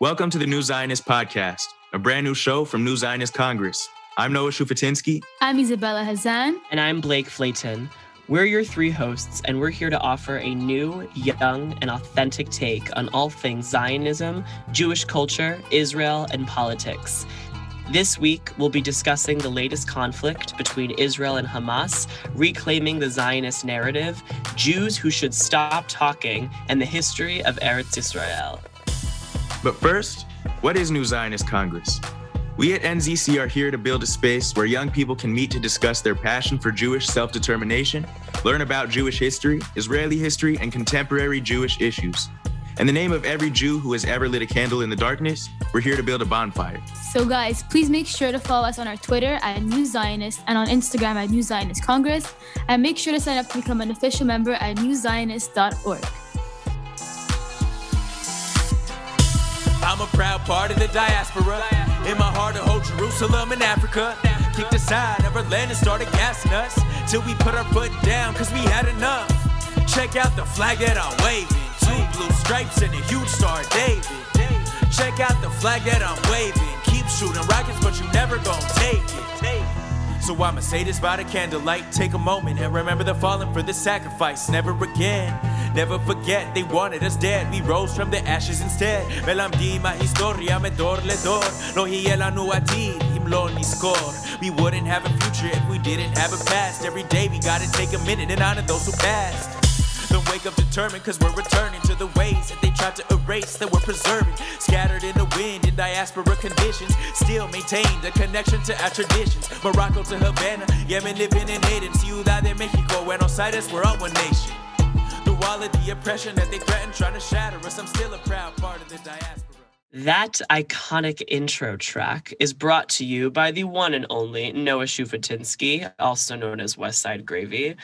Welcome to the New Zionist Podcast, a brand new show from New Zionist Congress. I'm Noah Shufutinsky. I'm Isabella Hazan. And I'm Blake Flayton. We're your three hosts, and we're here to offer a new, young, and authentic take on all things Zionism, Jewish culture, Israel, and politics. This week, we'll be discussing the latest conflict between Israel and Hamas, reclaiming the Zionist narrative, Jews who should stop talking, and the history of Eretz Israel. But first, what is New Zionist Congress? We at NZC are here to build a space where young people can meet to discuss their passion for Jewish self determination, learn about Jewish history, Israeli history, and contemporary Jewish issues. In the name of every Jew who has ever lit a candle in the darkness, we're here to build a bonfire. So, guys, please make sure to follow us on our Twitter at New Zionist and on Instagram at New Zionist Congress. And make sure to sign up to become an official member at newzionist.org. proud part of the diaspora. In my heart, I hold Jerusalem in Africa. Kicked aside, never landed, started gassing us. Till we put our foot down, cause we had enough. Check out the flag that I'm waving. Two blue stripes and a huge star, David. Check out the flag that I'm waving. Keep shooting rockets, but you never gon' take it. So I'ma say this by the candlelight. Take a moment and remember the fallen for the sacrifice. Never again, Never forget, they wanted us dead. We rose from the ashes instead. Melambima historia me dor le dor. No hielanu atid, himlon iskor. We wouldn't have a future if we didn't have a past. Every day we gotta take a minute and honor those who passed then wake up determined cause we're returning to the ways that they tried to erase that we're preserving scattered in the wind in diaspora conditions still maintain the connection to our traditions morocco to havana yemen living in aden ciudad de mexico buenos aires we're all one nation the oppression that they threaten, trying to shatter us, I'm still a proud part of the diaspora. That iconic intro track is brought to you by the one and only Noah Shufutinsky, also known as Westside Gravy.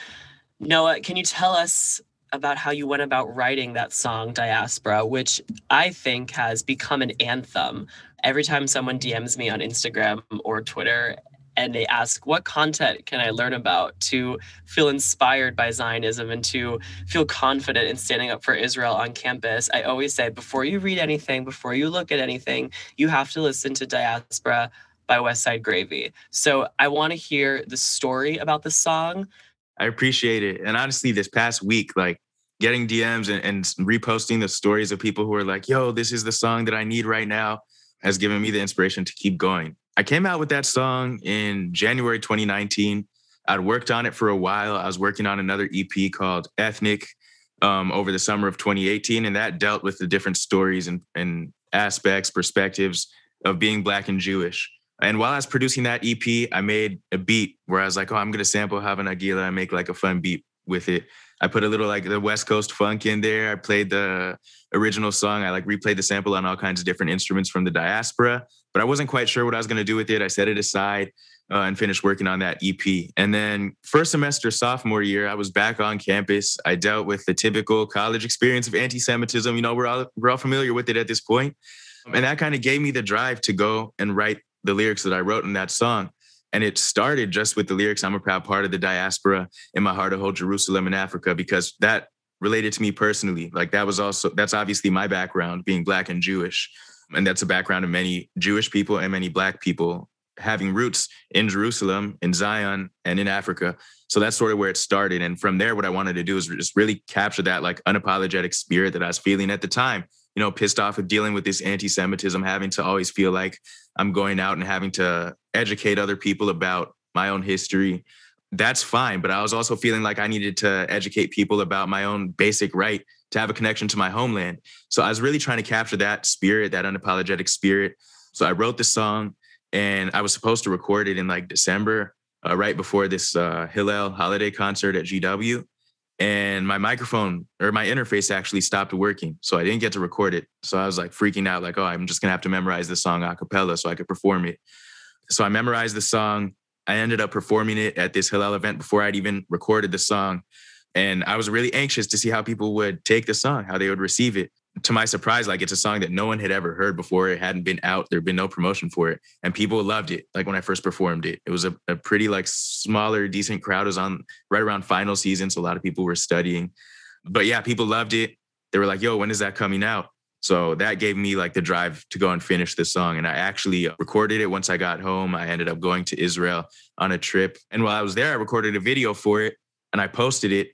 Noah, can you tell us about how you went about writing that song Diaspora, which I think has become an anthem. Every time someone DMs me on Instagram or Twitter and they ask, What content can I learn about to feel inspired by Zionism and to feel confident in standing up for Israel on campus? I always say, Before you read anything, before you look at anything, you have to listen to Diaspora by Westside Gravy. So I want to hear the story about the song I appreciate it. And honestly, this past week, like getting DMs and, and, reposting the stories of people who are like, yo, this is the song that I need right now, has given me the inspiration to keep going. I came out with that song in January 2019. I'd worked on it for a while. I was working on another EP called Ethnic um, over the summer of 2018, and that dealt with the different stories and, and aspects, perspectives of being Black and Jewish. And while I was producing that EP, I made a beat where I was like, oh, I'm going to sample Hava Nagila and make like a fun beat with it. I put a little like the West Coast funk in there. I played the original song. I like replayed the sample on all kinds of different instruments from the diaspora, but I wasn't quite sure what I was going to do with it. I set it aside uh, and finished working on that EP. And then first semester sophomore year, I was back on campus. I dealt with the typical college experience of anti-Semitism. You know, we're all we're all familiar with it at this point. And that kind of gave me the drive to go and write the lyrics that I wrote in that song. And it started just with the lyrics, I'm a proud part of the diaspora in my heart of whole Jerusalem in Africa, because that related to me personally. Like that was also, that's obviously my background being Black and Jewish. And that's a background of many Jewish people and many Black people having roots in Jerusalem, in Zion, and in Africa. So that's sort of where it started. And from there, what I wanted to do is just really capture that like unapologetic spirit that I was feeling at the time you know, pissed off with dealing with this anti-Semitism, having to always feel like I'm going out and having to educate other people about my own history. That's fine. But I was also feeling like I needed to educate people about my own basic right to have a connection to my homeland. So I was really trying to capture that spirit, that unapologetic spirit. So I wrote the song and I was supposed to record it in like December, uh, right before this uh, Hillel holiday concert at GW and my microphone or my interface actually stopped working. So I didn't get to record it. So I was like freaking out, like, oh, I'm just gonna have to memorize this song a cappella so I could perform it. So I memorized the song. I ended up performing it at this Hillel event before I'd even recorded the song. And I was really anxious to see how people would take the song, how they would receive it to my surprise, like it's a song that no one had ever heard before. It hadn't been out. There'd been no promotion for it. And people loved it. Like when I first performed it, it was a, a pretty like smaller, decent crowd. It was on right around final season. So a lot of people were studying. But yeah, people loved it. They were like, yo, when is that coming out? So that gave me like the drive to go and finish this song. And I actually uh, recorded it once I got home. I ended up going to Israel on a trip. And while I was there, I recorded a video for it and I posted it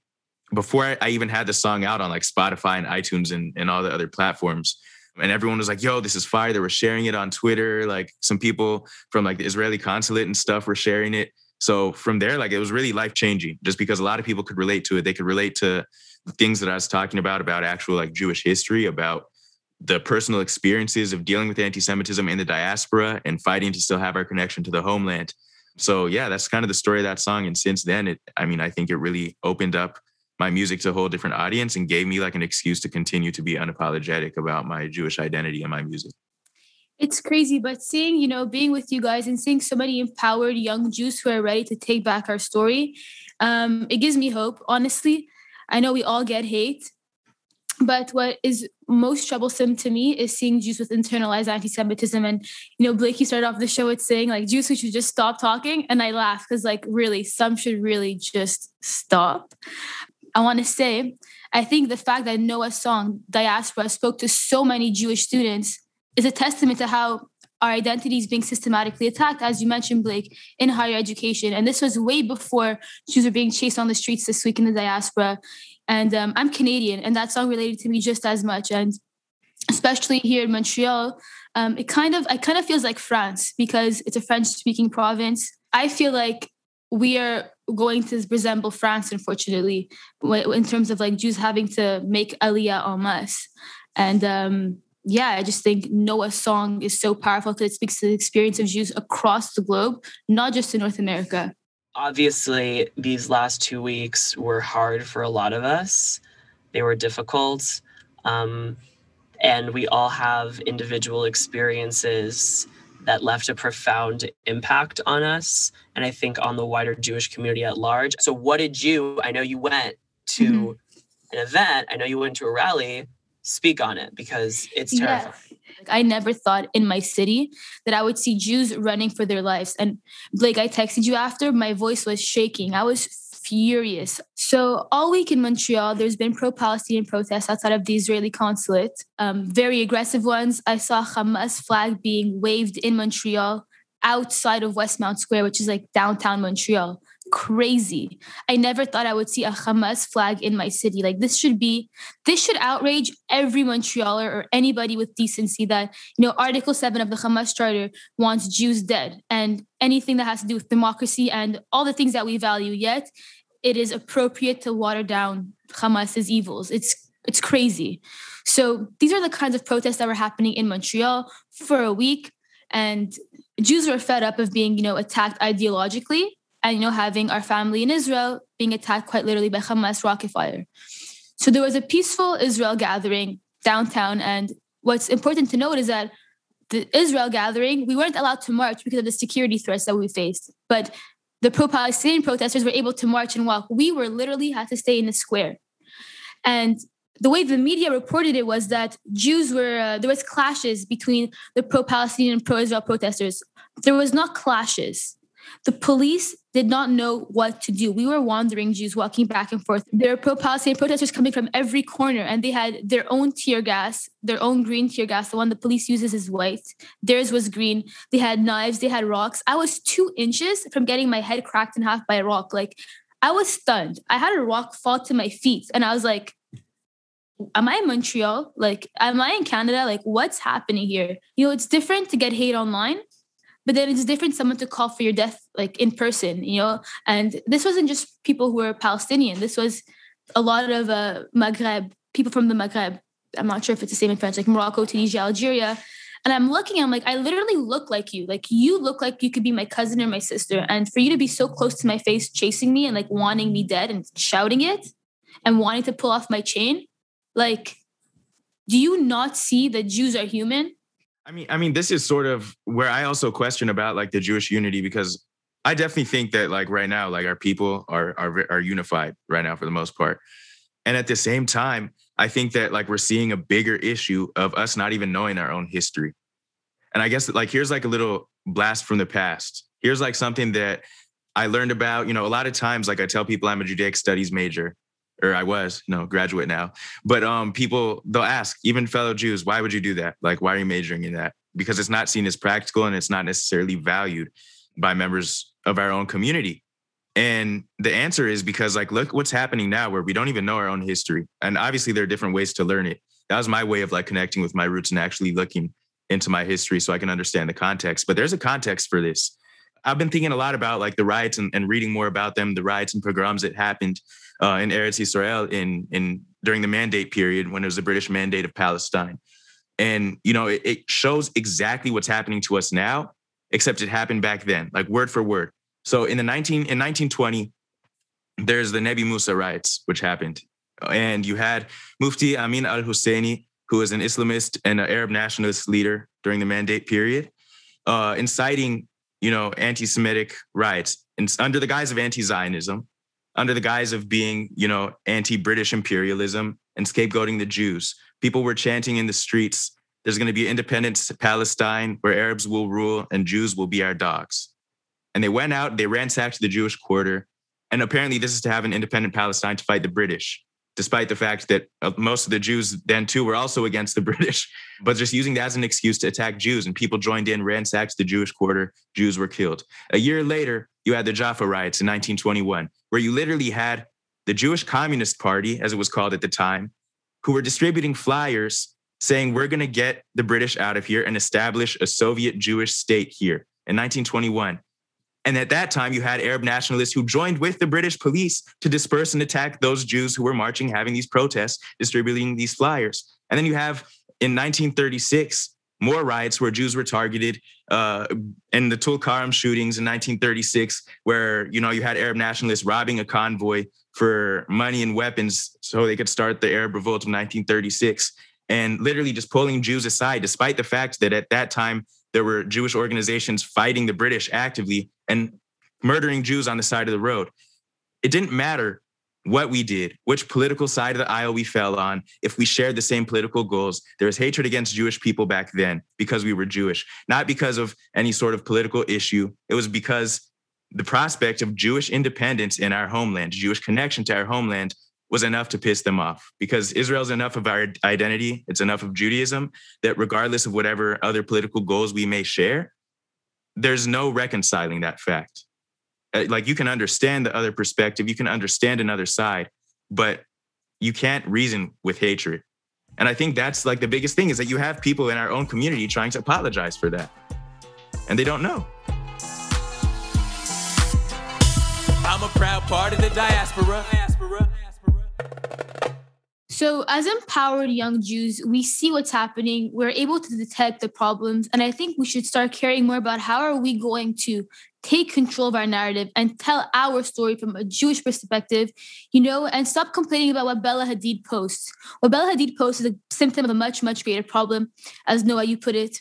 before I even had the song out on like Spotify and iTunes and, and all the other platforms. And everyone was like, yo, this is fire. They were sharing it on Twitter. Like some people from like the Israeli consulate and stuff were sharing it. So from there, like it was really life changing just because a lot of people could relate to it. They could relate to the things that I was talking about, about actual like Jewish history, about the personal experiences of dealing with anti-Semitism in the diaspora and fighting to still have our connection to the homeland. So yeah, that's kind of the story of that song. And since then, it I mean, I think it really opened up my music to a whole different audience and gave me like an excuse to continue to be unapologetic about my Jewish identity and my music. It's crazy, but seeing, you know, being with you guys and seeing so many empowered young Jews who are ready to take back our story, um, it gives me hope. Honestly, I know we all get hate, but what is most troublesome to me is seeing Jews with internalized anti-Semitism. And you know, Blake, you started off the show with saying like Jews who should just stop talking, and I laugh because like really, some should really just stop. I want to say, I think the fact that Noah's song "Diaspora" spoke to so many Jewish students is a testament to how our identity is being systematically attacked, as you mentioned, Blake, in higher education. And this was way before Jews were being chased on the streets this week in the diaspora. And um, I'm Canadian, and that song related to me just as much. And especially here in Montreal, um, it kind of, it kind of feels like France because it's a French-speaking province. I feel like we are going to resemble France, unfortunately, in terms of like Jews having to make Aliyah on masse. And um, yeah, I just think Noah's song is so powerful because it speaks to the experience of Jews across the globe, not just in North America. Obviously, these last two weeks were hard for a lot of us. They were difficult. Um, and we all have individual experiences that left a profound impact on us and I think on the wider Jewish community at large. So, what did you? I know you went to mm-hmm. an event, I know you went to a rally speak on it because it's terrifying. Yeah. I never thought in my city that I would see Jews running for their lives. And Blake, I texted you after, my voice was shaking. I was furious. So all week in Montreal, there's been pro-Palestinian protests outside of the Israeli consulate, um, very aggressive ones. I saw Hamas flag being waved in Montreal outside of Westmount Square, which is like downtown Montreal crazy. I never thought I would see a Hamas flag in my city. Like this should be, this should outrage every Montrealer or anybody with decency that, you know, Article 7 of the Hamas Charter wants Jews dead and anything that has to do with democracy and all the things that we value. Yet it is appropriate to water down Hamas's evils. It's it's crazy. So these are the kinds of protests that were happening in Montreal for a week. And Jews were fed up of being, you know, attacked ideologically and you know having our family in Israel being attacked quite literally by Hamas rocket fire. So there was a peaceful Israel gathering downtown, and what's important to note is that the Israel gathering we weren't allowed to march because of the security threats that we faced, but the pro-Palestinian protesters were able to march and walk. We were literally had to stay in the square, and the way the media reported it was that Jews were uh, there was clashes between the pro-Palestinian and pro-Israel protesters. There was not clashes. The police did not know what to do. We were wandering Jews walking back and forth. There were pro-Palestinian protesters coming from every corner, and they had their own tear gas, their own green tear gas. The one the police uses is white. Theirs was green. They had knives. They had rocks. I was two inches from getting my head cracked in half by a rock. Like I was stunned. I had a rock fall to my feet, and I was like, am I in Montreal? Like, am I in Canada? Like, what's happening here? You know, it's different to get hate online but then it's different someone to call for your death like in person you know? And this wasn't just people who were palestinian. This was a lot of uh, maghreb people from the maghreb. I'm not sure if it's the same in french like morocco tunisia algeria. And i'm looking i'm like i literally look like you. Like you look like you could be my cousin or my sister. And for you to be so close to my face chasing me and like wanting me dead and shouting it and wanting to pull off my chain like do you not see that jews are human I mean, I mean, this is sort of where I also question about like the Jewish unity because I definitely think that like right now, like our people are are are unified right now for the most part, and at the same time, I think that like we're seeing a bigger issue of us not even knowing our own history, and I guess like here's like a little blast from the past. Here's like something that I learned about. You know, a lot of times, like I tell people, I'm a Judaic studies major, or I was, you know, graduate now. But um, people they'll ask, even fellow Jews, why would you do that? Like, why are you majoring in that? Because it's not seen as practical and it's not necessarily valued by members of our own community. And the answer is because, like, look what's happening now where we don't even know our own history. And obviously, there are different ways to learn it. That was my way of like connecting with my roots and actually looking into my history so I can understand the context. But there's a context for this. I've been thinking a lot about like the riots and, and reading more about them, the riots and pogroms that happened uh, in Eretz Israel in in during the mandate period when it was the British mandate of Palestine. And you know, it, it shows exactly what's happening to us now, except it happened back then, like word for word. So in the 19 in 1920, there's the Nebi Musa riots, which happened. And you had Mufti Amin al Husseini, who is an Islamist and an Arab nationalist leader during the mandate period, uh, inciting, you know, anti-Semitic riots and under the guise of anti-Zionism, under the guise of being, you know, anti-British imperialism and scapegoating the Jews. People were chanting in the streets, there's going to be an independent Palestine where Arabs will rule and Jews will be our dogs. And they went out, they ransacked the Jewish quarter. And apparently, this is to have an independent Palestine to fight the British despite the fact that uh, most of the Jews then too were also against the British, but just using that as an excuse to attack Jews. And people joined in, ransacked the Jewish quarter, Jews were killed. A year later, you had the Jaffa riots in 1921, where you literally had the Jewish Communist Party, as it was called at the time, who were distributing flyers saying, We're going to get the British out of here and establish a Soviet Jewish state here in 1921. And at that time, you had Arab nationalists who joined with the British police to disperse and attack those Jews who were marching, having these protests, distributing these flyers. And then you have in 1936, more riots where Jews were targeted uh, in the Tulkarm shootings in 1936, where you know you had Arab nationalists robbing a convoy for money and weapons so they could start the Arab revolt of 1936, and literally just pulling Jews aside, despite the fact that at that time there were Jewish organizations fighting the British actively and murdering Jews on the side of the road. It didn't matter what we did, which political side of the aisle we fell on, if we shared the same political goals. There was hatred against Jewish people back then because we were Jewish, not because of any sort of political issue. It was because the prospect of Jewish independence in our homeland, Jewish connection to our homeland, was enough to piss them off because Israel's enough of our identity, it's enough of Judaism that regardless of whatever other political goals we may share, there's no reconciling that fact. Uh, like you can understand the other perspective, you can understand another side, but you can't reason with hatred. And I think that's like the biggest thing is that you have people in our own community trying to apologize for that. And they don't know. I'm a proud part of the diaspora. diaspora. So, as empowered young Jews, we see what's happening. We're able to detect the problems, and I think we should start caring more about how are we going to take control of our narrative and tell our story from a Jewish perspective, you know, and stop complaining about what Bella Hadid posts. What Bella Hadid posts is a symptom of a much, much greater problem, as Noah you put it.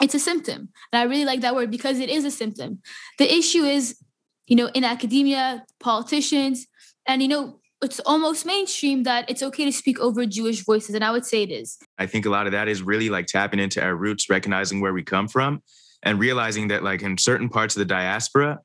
It's a symptom, and I really like that word because it is a symptom. The issue is, you know, in academia, politicians, and you know, it's almost mainstream that it's okay to speak over Jewish voices. And I would say it is. I think a lot of that is really like tapping into our roots, recognizing where we come from, and realizing that, like, in certain parts of the diaspora,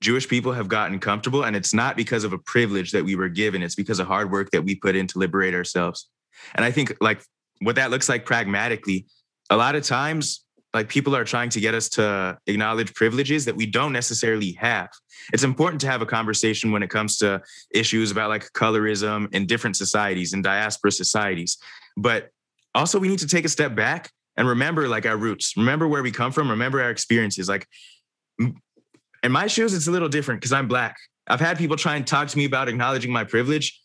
Jewish people have gotten comfortable. And it's not because of a privilege that we were given, it's because of hard work that we put in to liberate ourselves. And I think, like, what that looks like pragmatically, a lot of times like people are trying to get us to acknowledge privileges that we don't necessarily have. It's important to have a conversation when it comes to issues about like colorism in different societies and diaspora societies. But also we need to take a step back and remember like our roots, remember where we come from, remember our experiences. Like in my shoes, it's a little different because I'm black. I've had people try and talk to me about acknowledging my privilege.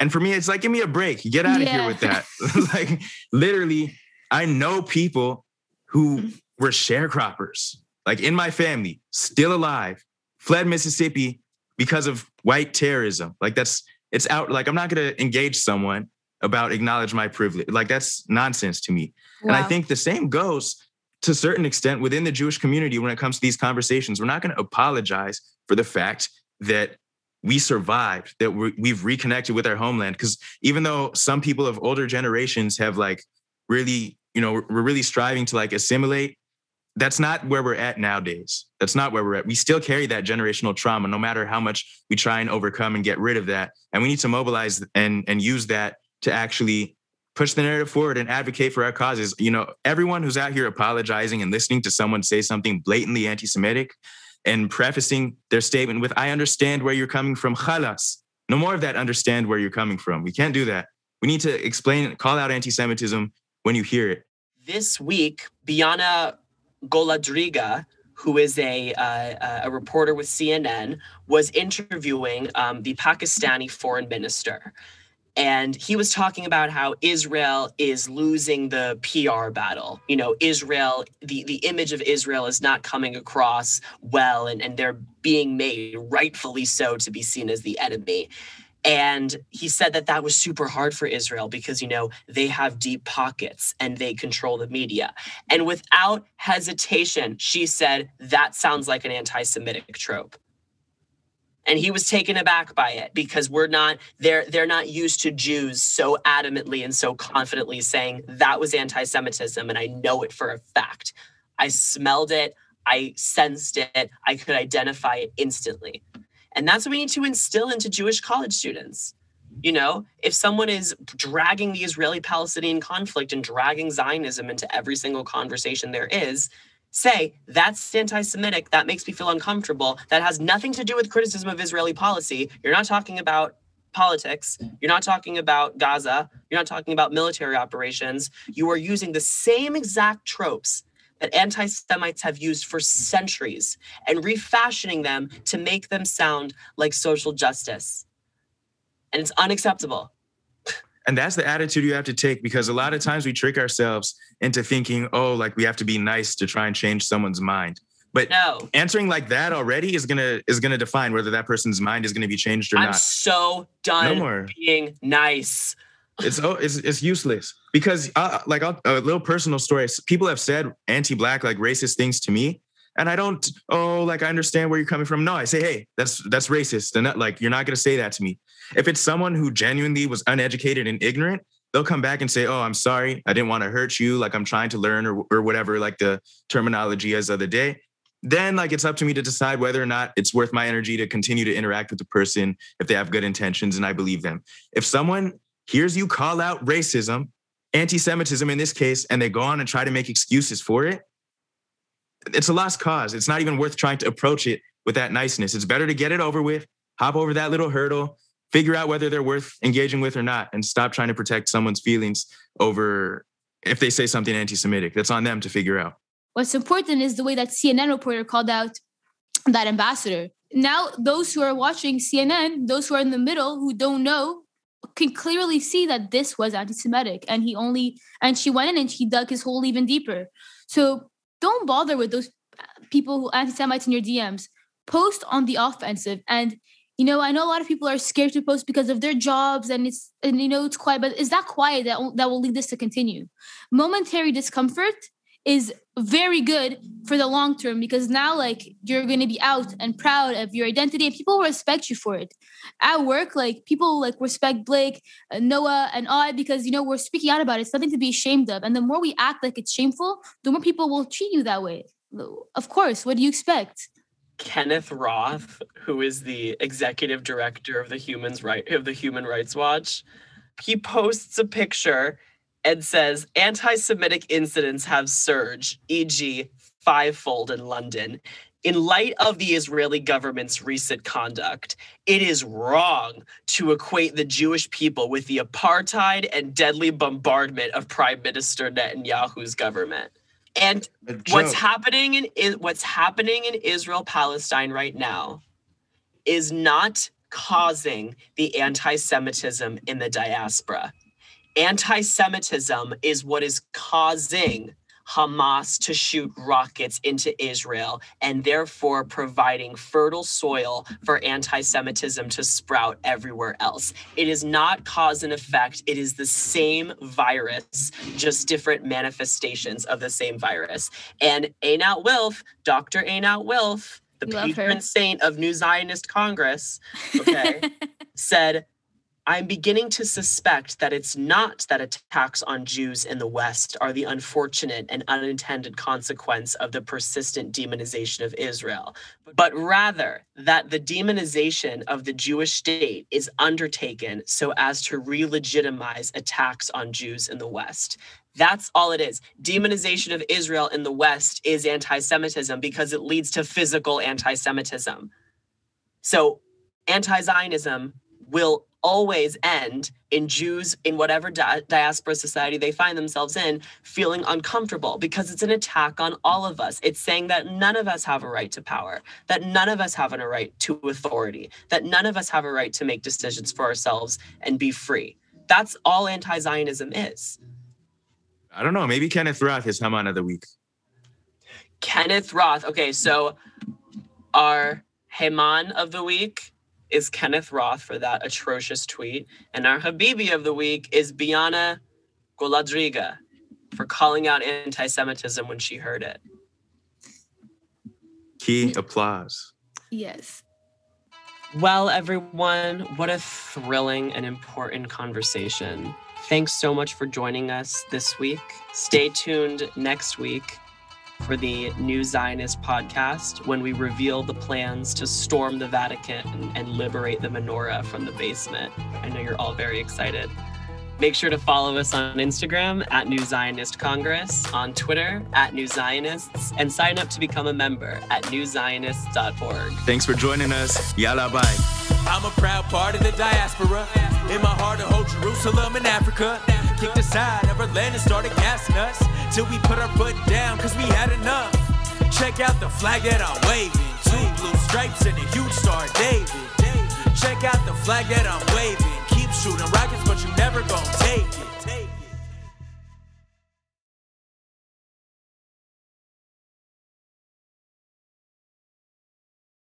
And for me, it's like, give me a break. Get out of yeah. here with that. like literally, I know people who mm-hmm. were sharecroppers, like in my family, still alive, fled Mississippi because of white terrorism. Like that's it's out. Like I'm not gonna engage someone about acknowledge my privilege. Like that's nonsense to me. Wow. And I think the same goes to a certain extent within the Jewish community when it comes to these conversations. We're not going to apologize for the fact that we survived, that we've reconnected with our homeland. Because even though some people of older generations have like really you know we're really striving to like assimilate that's not where we're at nowadays. That's not where we're at. We still carry that generational trauma, no matter how much we try and overcome and get rid of that. And we need to mobilize and and use that to actually push the narrative forward and advocate for our causes. You know, everyone who's out here apologizing and listening to someone say something blatantly anti-Semitic and prefacing their statement with, I understand where you're coming from, khalas. No more of that understand where you're coming from. We can't do that. We need to explain, call out anti-Semitism when you hear it. This week, Bianna Golodryga, who is a, uh, a reporter with CNN, was interviewing um, the Pakistani foreign minister. And he was talking about how Israel is losing the PR battle. You know, Israel, the, the image of Israel is not coming across well, and, and they're being made, rightfully so, to be seen as the enemy. And he said that that was super hard for Israel because, you know, they have deep pockets and they control the media. And without hesitation, she said, that sounds like an anti Semitic trope and he was taken aback by it because we're not they're they're not used to Jews so adamantly and so confidently saying that was anti-Semitism, and I know it for a fact. I smelled it, I sensed it, I could identify it instantly. And that's what we need to instill into Jewish college students. You know, if someone is dragging the Israeli Palestinian conflict and dragging Zionism into every single conversation there is, say that's anti-Semitic, that makes me feel uncomfortable, that has nothing to do with criticism of Israeli policy. You're not talking about politics. You're not talking about Gaza. You're not talking about military operations. You are using the same exact tropes that anti Semites have used for centuries and refashioning them to make them sound like social justice. And it's unacceptable. And that's the attitude you have to take because a lot of times we trick ourselves into thinking, oh, like we have to be nice to try and change someone's mind. But no. answering like that already is gonna is gonna define whether that person's mind is gonna be changed or I'm not. I'm so done no being nice. It's oh, it's it's useless because uh, like a little personal story. People have said anti-black like racist things to me, and I don't. Oh, like I understand where you're coming from. No, I say, hey, that's that's racist, and that, like you're not gonna say that to me. If it's someone who genuinely was uneducated and ignorant, they'll come back and say, "Oh, I'm sorry. I didn't want to hurt you. Like I'm trying to learn or or whatever like the terminology is of the day." Then like it's up to me to decide whether or not it's worth my energy to continue to interact with the person if they have good intentions and I believe them. If someone hears you call out racism, anti-Semitism in this case, and they go on and try to make excuses for it, it's a lost cause. It's not even worth trying to approach it with that niceness. It's better to get it over with, hop over that little hurdle, figure out whether they're worth engaging with or not and stop trying to protect someone's feelings over if they say something anti-Semitic. That's on them to figure out. What's important is the way that CNN reporter called out that ambassador. Now, those who are watching CNN, those who are in the middle who don't know, can clearly see that this was anti-Semitic, and he only and she went in and she dug his hole even deeper. So don't bother with those people who anti-Semites in your DMs. Post on the offensive and you know, I know a lot of people are scared to post because of their jobs and it's and you know it's quiet, but is that quiet that that will lead this to continue? Momentary discomfort is very good for the long term because now like you're going to be out and proud of your identity and people respect you for it. At work like people like respect blake uh, noah and i because you know we're speaking out about it. It's nothing to be ashamed of. And the more we act like it's shameful the more people will treat you that way. Of course what do you expect? Kenneth Roth, who is the executive director of the Humans Right of the Human Rights Watch, he posts a picture and says anti-Semitic incidents have surged, e.g., fivefold in London. In light of the Israeli government's recent conduct, it is wrong to equate the Jewish people with the apartheid and deadly bombardment of Prime Minister Netanyahu's government. And what's happening in what's happening in Israel Palestine right now is not causing the anti-Semitism in the diaspora. Anti-Semitism is what is causing Hamas to shoot rockets into Israel and therefore providing fertile soil for anti Semitism to sprout everywhere else. It is not cause and effect, it is the same virus, just different manifestations of the same virus. And Einat Wilf, Dr. Einat Wilf, the patron saint of New Zionist Congress, okay, said, I'm beginning to suspect that it's not that attacks on Jews in the West are the unfortunate and unintended consequence of the persistent demonization of Israel, but rather that the demonization of the Jewish state is undertaken so as to re legitimize attacks on Jews in the West. That's all it is. Demonization of Israel in the West is anti Semitism because it leads to physical anti Semitism. So, anti Zionism will always end in Jews in whatever di- diaspora society they find themselves in feeling uncomfortable because it's an attack on all of us. It's saying that none of us have a right to power, that none of us have a right to authority, that none of us have a right to make decisions for ourselves and be free. That's all anti Zionism is. I don't know. Maybe Kenneth Roth is Haman of the week. Kenneth Roth. Okay, so our Haman of the week is Kenneth Roth for that atrocious tweet. And our Habibi of the week is Bianna Golodryga for calling out anti Semitism when she heard it. Key applause. Yes. Well, everyone, what a thrilling and important conversation. Thanks so much for joining us this week. Stay tuned next week for the New Zionist podcast when we reveal the plans to storm the Vatican and liberate the menorah from the basement. I know you're all very excited. Make sure to follow us on Instagram at New Zionist Congress, on Twitter at New Zionists, and sign up to become a member at newzionists.org. Thanks for joining us. Yalla bye. I'm a proud part of the diaspora. In my heart, I hold Jerusalem in Africa. Kicked aside our land and started gassing us. Till we put our foot down, cause we had enough. Check out the flag that I'm waving. Two blue stripes and a huge star, David. Check out the flag that I'm waving. Keep shooting rockets, but you never gonna take it.